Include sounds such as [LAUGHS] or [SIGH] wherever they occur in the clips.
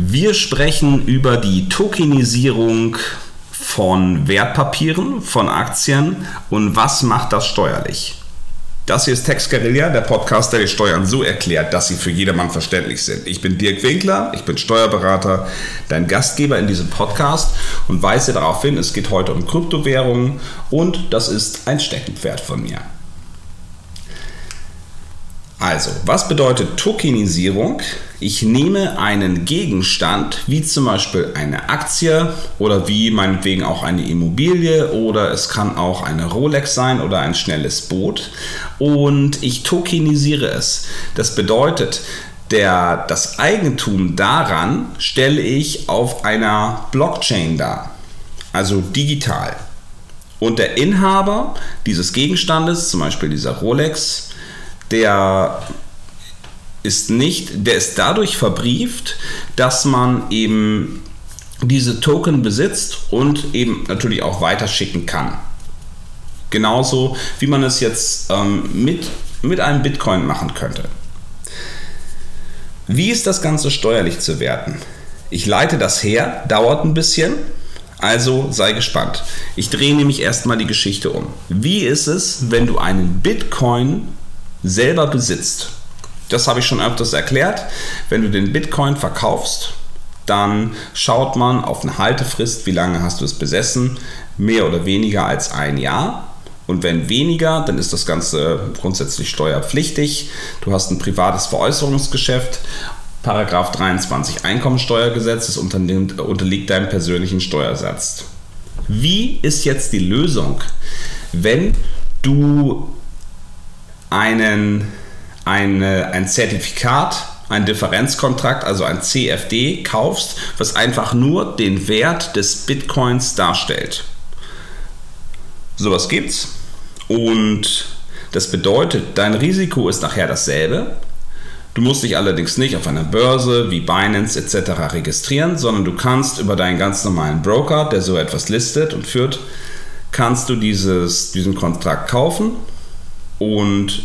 Wir sprechen über die Tokenisierung von Wertpapieren, von Aktien und was macht das steuerlich. Das hier ist Tex Guerilla, der Podcast, der die Steuern so erklärt, dass sie für jedermann verständlich sind. Ich bin Dirk Winkler, ich bin Steuerberater, dein Gastgeber in diesem Podcast und weise darauf hin, es geht heute um Kryptowährungen und das ist ein Steckenpferd von mir. Also, was bedeutet Tokenisierung? Ich nehme einen Gegenstand, wie zum Beispiel eine Aktie oder wie meinetwegen auch eine Immobilie oder es kann auch eine Rolex sein oder ein schnelles Boot und ich tokenisiere es. Das bedeutet, der, das Eigentum daran stelle ich auf einer Blockchain dar, also digital. Und der Inhaber dieses Gegenstandes, zum Beispiel dieser Rolex, der ist nicht, der ist dadurch verbrieft, dass man eben diese Token besitzt und eben natürlich auch weiterschicken kann. Genauso wie man es jetzt ähm, mit, mit einem Bitcoin machen könnte. Wie ist das Ganze steuerlich zu werten? Ich leite das her, dauert ein bisschen, also sei gespannt. Ich drehe nämlich erstmal die Geschichte um. Wie ist es, wenn du einen Bitcoin selber besitzt. Das habe ich schon öfters erklärt. Wenn du den Bitcoin verkaufst, dann schaut man auf eine Haltefrist, wie lange hast du es besessen, mehr oder weniger als ein Jahr. Und wenn weniger, dann ist das Ganze grundsätzlich steuerpflichtig. Du hast ein privates Veräußerungsgeschäft. Paragraph 23 Einkommensteuergesetz, unterliegt deinem persönlichen Steuersatz. Wie ist jetzt die Lösung, wenn du einen, eine, ein Zertifikat, ein Differenzkontrakt, also ein CFD kaufst, was einfach nur den Wert des Bitcoins darstellt. Sowas gibt's. Und das bedeutet, dein Risiko ist nachher dasselbe. Du musst dich allerdings nicht auf einer Börse wie Binance etc. registrieren, sondern du kannst über deinen ganz normalen Broker, der so etwas listet und führt, kannst du dieses, diesen Kontrakt kaufen und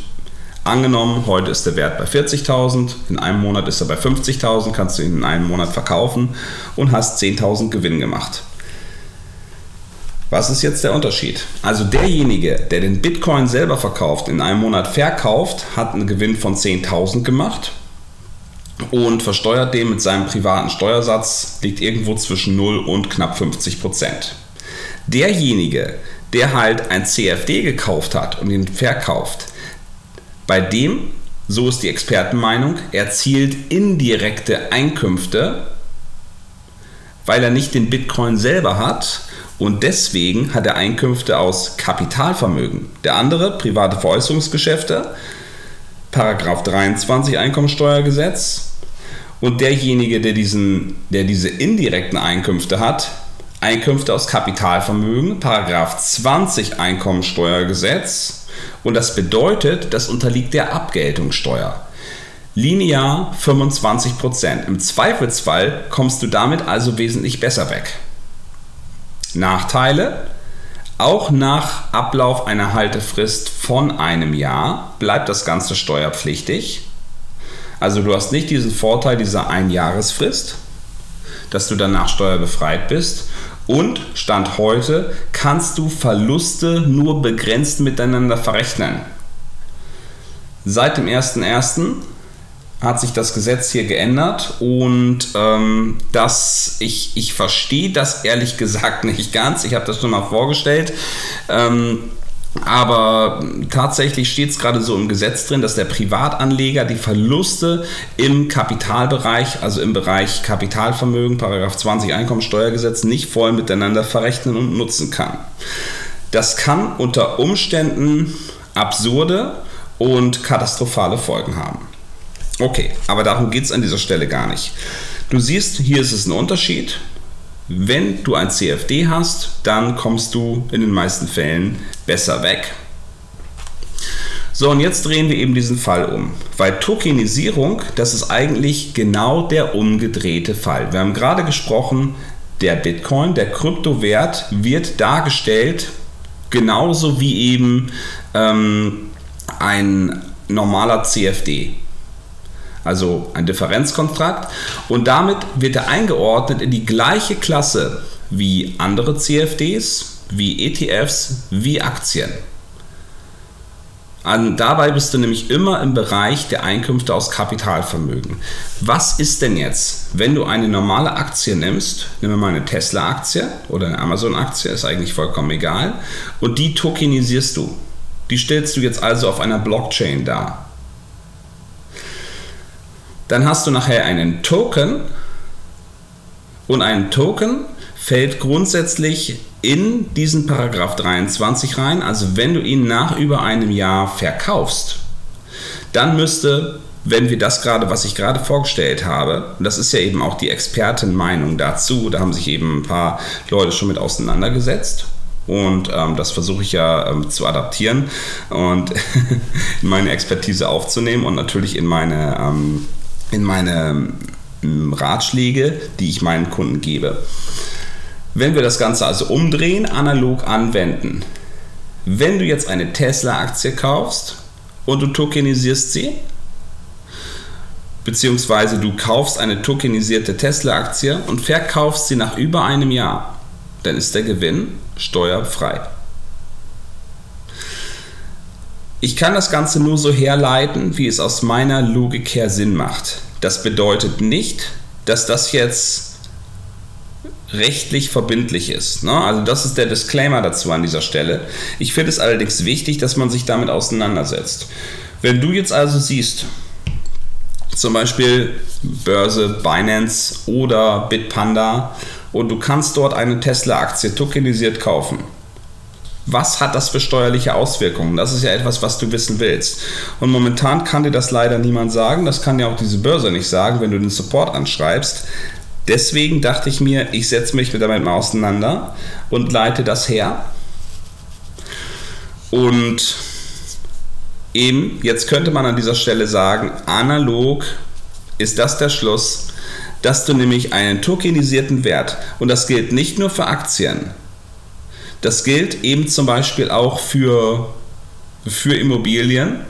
angenommen, heute ist der Wert bei 40.000, in einem Monat ist er bei 50.000, kannst du ihn in einem Monat verkaufen und hast 10.000 Gewinn gemacht. Was ist jetzt der Unterschied? Also derjenige, der den Bitcoin selber verkauft, in einem Monat verkauft, hat einen Gewinn von 10.000 gemacht und versteuert den mit seinem privaten Steuersatz, liegt irgendwo zwischen 0 und knapp 50 Prozent. Derjenige, der halt ein CFD gekauft hat und ihn verkauft, bei dem, so ist die Expertenmeinung, erzielt indirekte Einkünfte, weil er nicht den Bitcoin selber hat und deswegen hat er Einkünfte aus Kapitalvermögen. Der andere, private Veräußerungsgeschäfte, Paragraph 23 Einkommensteuergesetz und derjenige, der, diesen, der diese indirekten Einkünfte hat, Einkünfte aus Kapitalvermögen, Paragraph 20 Einkommensteuergesetz. Und das bedeutet, das unterliegt der Abgeltungssteuer. Linear 25%. Im Zweifelsfall kommst du damit also wesentlich besser weg. Nachteile? Auch nach Ablauf einer Haltefrist von einem Jahr bleibt das Ganze steuerpflichtig. Also du hast nicht diesen Vorteil dieser Einjahresfrist, dass du danach steuerbefreit bist und Stand heute kannst du Verluste nur begrenzt miteinander verrechnen. Seit dem 01.01. hat sich das Gesetz hier geändert und ähm, das, ich, ich verstehe das ehrlich [LAUGHS] gesagt nicht ganz. Ich habe das schon mal vorgestellt. Ähm, aber tatsächlich steht es gerade so im Gesetz drin, dass der Privatanleger die Verluste im Kapitalbereich, also im Bereich Kapitalvermögen, Paragraph 20 Einkommensteuergesetz, nicht voll miteinander verrechnen und nutzen kann. Das kann unter Umständen absurde und katastrophale Folgen haben. Okay, aber darum geht es an dieser Stelle gar nicht. Du siehst, hier ist es ein Unterschied. Wenn du ein CFD hast, dann kommst du in den meisten Fällen besser weg. So, und jetzt drehen wir eben diesen Fall um. Weil Tokenisierung, das ist eigentlich genau der umgedrehte Fall. Wir haben gerade gesprochen, der Bitcoin, der Kryptowert wird dargestellt genauso wie eben ähm, ein normaler CFD. Also ein Differenzkontrakt. Und damit wird er eingeordnet in die gleiche Klasse wie andere CFDs, wie ETFs, wie Aktien. Und dabei bist du nämlich immer im Bereich der Einkünfte aus Kapitalvermögen. Was ist denn jetzt, wenn du eine normale Aktie nimmst, nehmen wir mal eine Tesla-Aktie oder eine Amazon-Aktie, ist eigentlich vollkommen egal, und die tokenisierst du. Die stellst du jetzt also auf einer Blockchain dar. Dann hast du nachher einen Token und ein Token fällt grundsätzlich in diesen Paragraph 23 rein. Also wenn du ihn nach über einem Jahr verkaufst, dann müsste, wenn wir das gerade, was ich gerade vorgestellt habe, und das ist ja eben auch die Expertenmeinung dazu, da haben sich eben ein paar Leute schon mit auseinandergesetzt. Und ähm, das versuche ich ja ähm, zu adaptieren und [LAUGHS] in meine Expertise aufzunehmen und natürlich in meine, ähm, in meine ähm, Ratschläge, die ich meinen Kunden gebe. Wenn wir das Ganze also umdrehen, analog anwenden, wenn du jetzt eine Tesla-Aktie kaufst und du tokenisierst sie, beziehungsweise du kaufst eine tokenisierte Tesla-Aktie und verkaufst sie nach über einem Jahr, dann ist der Gewinn steuerfrei. Ich kann das Ganze nur so herleiten, wie es aus meiner Logik her Sinn macht. Das bedeutet nicht, dass das jetzt rechtlich verbindlich ist. Ne? Also das ist der Disclaimer dazu an dieser Stelle. Ich finde es allerdings wichtig, dass man sich damit auseinandersetzt. Wenn du jetzt also siehst, zum Beispiel Börse, Binance oder Bitpanda und du kannst dort eine Tesla-Aktie tokenisiert kaufen. Was hat das für steuerliche Auswirkungen? Das ist ja etwas, was du wissen willst. Und momentan kann dir das leider niemand sagen. Das kann ja auch diese Börse nicht sagen, wenn du den Support anschreibst. Deswegen dachte ich mir, ich setze mich damit mal auseinander und leite das her. Und eben, jetzt könnte man an dieser Stelle sagen, analog ist das der Schluss, dass du nämlich einen tokenisierten Wert, und das gilt nicht nur für Aktien, das gilt eben zum Beispiel auch für, für Immobilien.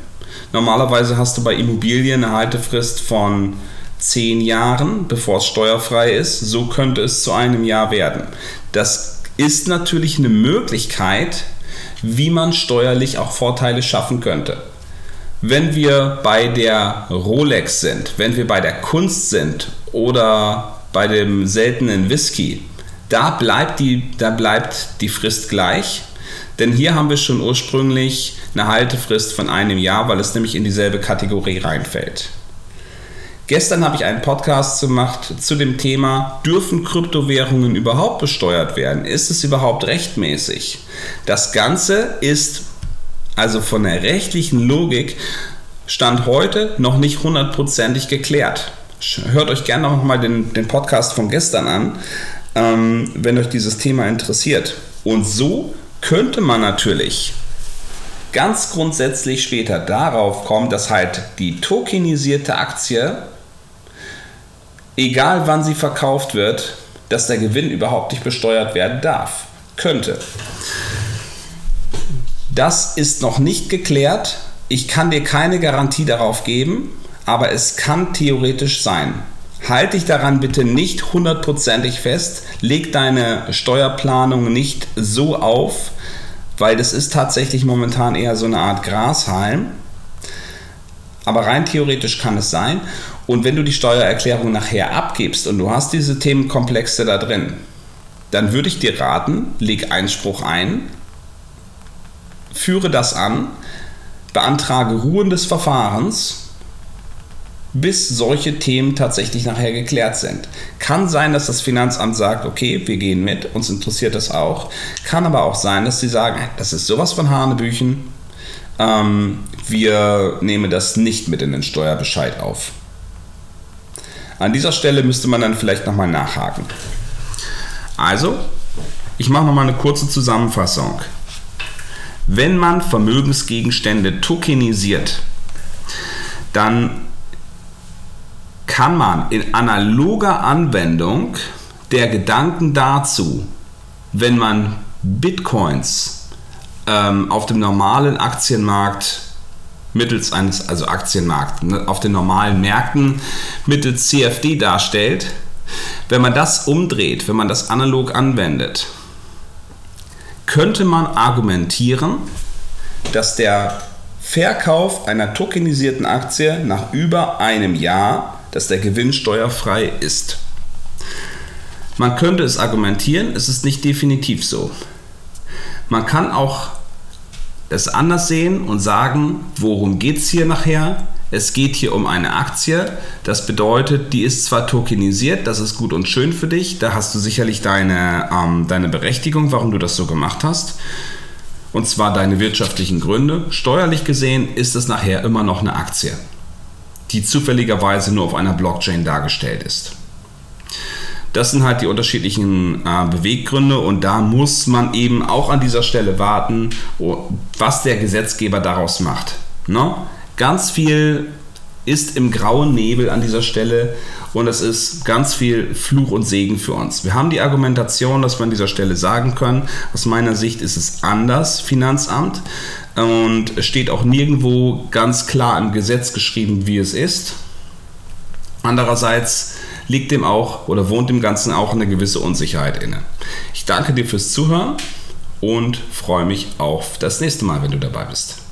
Normalerweise hast du bei Immobilien eine Haltefrist von zehn Jahren, bevor es steuerfrei ist. So könnte es zu einem Jahr werden. Das ist natürlich eine Möglichkeit, wie man steuerlich auch Vorteile schaffen könnte. Wenn wir bei der Rolex sind, wenn wir bei der Kunst sind oder bei dem seltenen Whisky, da bleibt die, da bleibt die Frist gleich. Denn hier haben wir schon ursprünglich eine Haltefrist von einem Jahr, weil es nämlich in dieselbe Kategorie reinfällt. Gestern habe ich einen Podcast gemacht zu dem Thema, dürfen Kryptowährungen überhaupt besteuert werden? Ist es überhaupt rechtmäßig? Das Ganze ist also von der rechtlichen Logik Stand heute noch nicht hundertprozentig geklärt. Hört euch gerne noch mal den, den Podcast von gestern an, ähm, wenn euch dieses Thema interessiert. Und so könnte man natürlich ganz grundsätzlich später darauf kommen, dass halt die tokenisierte Aktie egal wann sie verkauft wird, dass der Gewinn überhaupt nicht besteuert werden darf. Könnte. Das ist noch nicht geklärt. Ich kann dir keine Garantie darauf geben, aber es kann theoretisch sein. Halt dich daran bitte nicht hundertprozentig fest. Leg deine Steuerplanung nicht so auf, weil das ist tatsächlich momentan eher so eine Art Grashalm. Aber rein theoretisch kann es sein. Und wenn du die Steuererklärung nachher abgibst und du hast diese Themenkomplexe da drin, dann würde ich dir raten, leg Einspruch ein, führe das an, beantrage Ruhen des Verfahrens, bis solche Themen tatsächlich nachher geklärt sind. Kann sein, dass das Finanzamt sagt, okay, wir gehen mit, uns interessiert das auch. Kann aber auch sein, dass sie sagen, das ist sowas von Hanebüchen, ähm, wir nehmen das nicht mit in den Steuerbescheid auf. An dieser Stelle müsste man dann vielleicht nochmal nachhaken. Also, ich mache nochmal eine kurze Zusammenfassung. Wenn man Vermögensgegenstände tokenisiert, dann kann man in analoger Anwendung der Gedanken dazu, wenn man Bitcoins ähm, auf dem normalen Aktienmarkt mittels eines, also Aktienmarkt, ne, auf den normalen Märkten mittels CFD darstellt, wenn man das umdreht, wenn man das analog anwendet, könnte man argumentieren, dass der Verkauf einer tokenisierten Aktie nach über einem Jahr, dass der Gewinn steuerfrei ist. Man könnte es argumentieren, es ist nicht definitiv so. Man kann auch es anders sehen und sagen, worum geht es hier nachher? Es geht hier um eine Aktie. Das bedeutet, die ist zwar tokenisiert, das ist gut und schön für dich. Da hast du sicherlich deine, ähm, deine Berechtigung, warum du das so gemacht hast. Und zwar deine wirtschaftlichen Gründe. Steuerlich gesehen ist es nachher immer noch eine Aktie, die zufälligerweise nur auf einer Blockchain dargestellt ist. Das sind halt die unterschiedlichen äh, Beweggründe und da muss man eben auch an dieser Stelle warten, was der Gesetzgeber daraus macht. Ne? Ganz viel ist im grauen Nebel an dieser Stelle und es ist ganz viel Fluch und Segen für uns. Wir haben die Argumentation, dass wir an dieser Stelle sagen können, aus meiner Sicht ist es anders, Finanzamt, und es steht auch nirgendwo ganz klar im Gesetz geschrieben, wie es ist. Andererseits liegt dem auch oder wohnt dem Ganzen auch eine gewisse Unsicherheit inne. Ich danke dir fürs Zuhören und freue mich auf das nächste Mal, wenn du dabei bist.